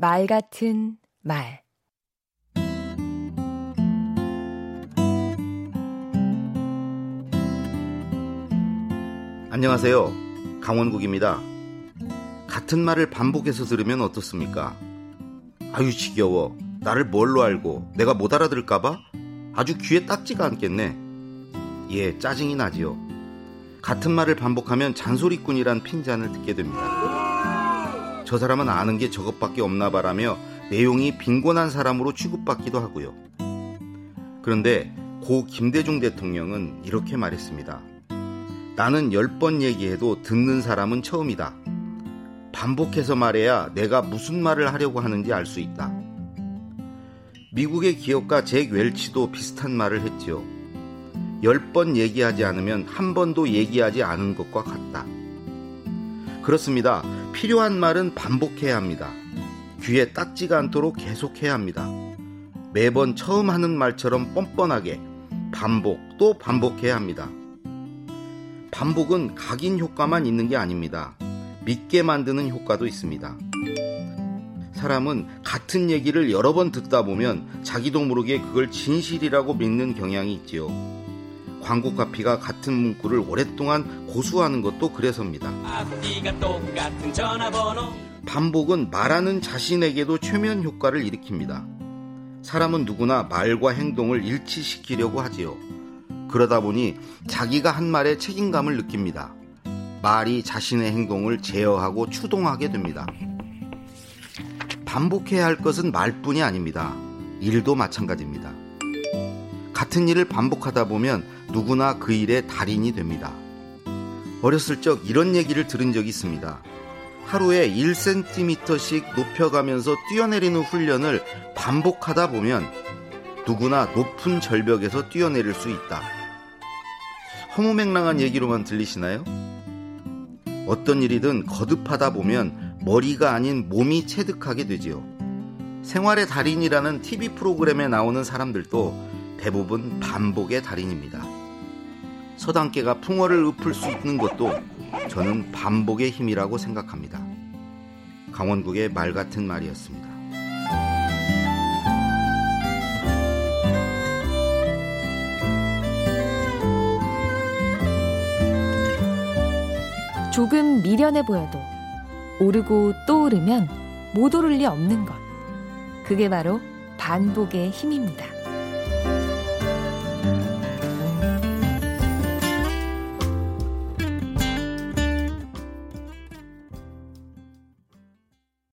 말 같은 말 안녕하세요. 강원국입니다. 같은 말을 반복해서 들으면 어떻습니까? 아유, 지겨워. 나를 뭘로 알고 내가 못 알아들을까봐? 아주 귀에 딱지가 않겠네. 예, 짜증이 나지요. 같은 말을 반복하면 잔소리꾼이란 핀잔을 듣게 됩니다. 저 사람은 아는 게 저것밖에 없나 봐라며 내용이 빈곤한 사람으로 취급받기도 하고요. 그런데 고 김대중 대통령은 이렇게 말했습니다. 나는 열 번 얘기해도 듣는 사람은 처음이다. 반복해서 말해야 내가 무슨 말을 하려고 하는지 알 수 있다. 미국의 기업가 잭 웰치도 비슷한 말을 했지요. 열 번 얘기하지 않으면 한 번도 얘기하지 않은 것과 같다. 그렇습니다. 필요한 말은 반복해야 합니다. 귀에 딱지가 않도록 계속해야 합니다. 매번 처음 하는 말처럼 뻔뻔하게 반복 또 반복해야 합니다. 반복은 각인 효과만 있는 게 아닙니다. 믿게 만드는 효과도 있습니다. 사람은 같은 얘기를 여러 번 듣다 보면 자기도 모르게 그걸 진실이라고 믿는 경향이 있지요. 광고 카피가 같은 문구를 오랫동안 고수하는 것도 그래서입니다. 반복은 말하는 자신에게도 최면 효과를 일으킵니다. 사람은 누구나 말과 행동을 일치시키려고 하지요. 그러다 보니 자기가 한 말에 책임감을 느낍니다. 말이 자신의 행동을 제어하고 추동하게 됩니다. 반복해야 할 것은 말뿐이 아닙니다. 일도 마찬가지입니다. 같은 일을 반복하다 보면 누구나 그 일의 달인이 됩니다. 어렸을 적 이런 얘기를 들은 적이 있습니다. 하루에 1cm씩 높여가면서 뛰어내리는 훈련을 반복하다 보면 누구나 높은 절벽에서 뛰어내릴 수 있다. 허무맹랑한 얘기로만 들리시나요? 어떤 일이든 거듭하다 보면 머리가 아닌 몸이 체득하게 되지요. 생활의 달인이라는 TV 프로그램에 나오는 사람들도 대부분 반복의 달인입니다. 서당계가 풍어를 읊을 수 있는 것도 저는 반복의 힘이라고 생각합니다. 강원국의 말 같은 말이었습니다. 조금 미련해 보여도 오르고 또 오르면 못 오를 리 없는 것. 그게 바로 반복의 힘입니다.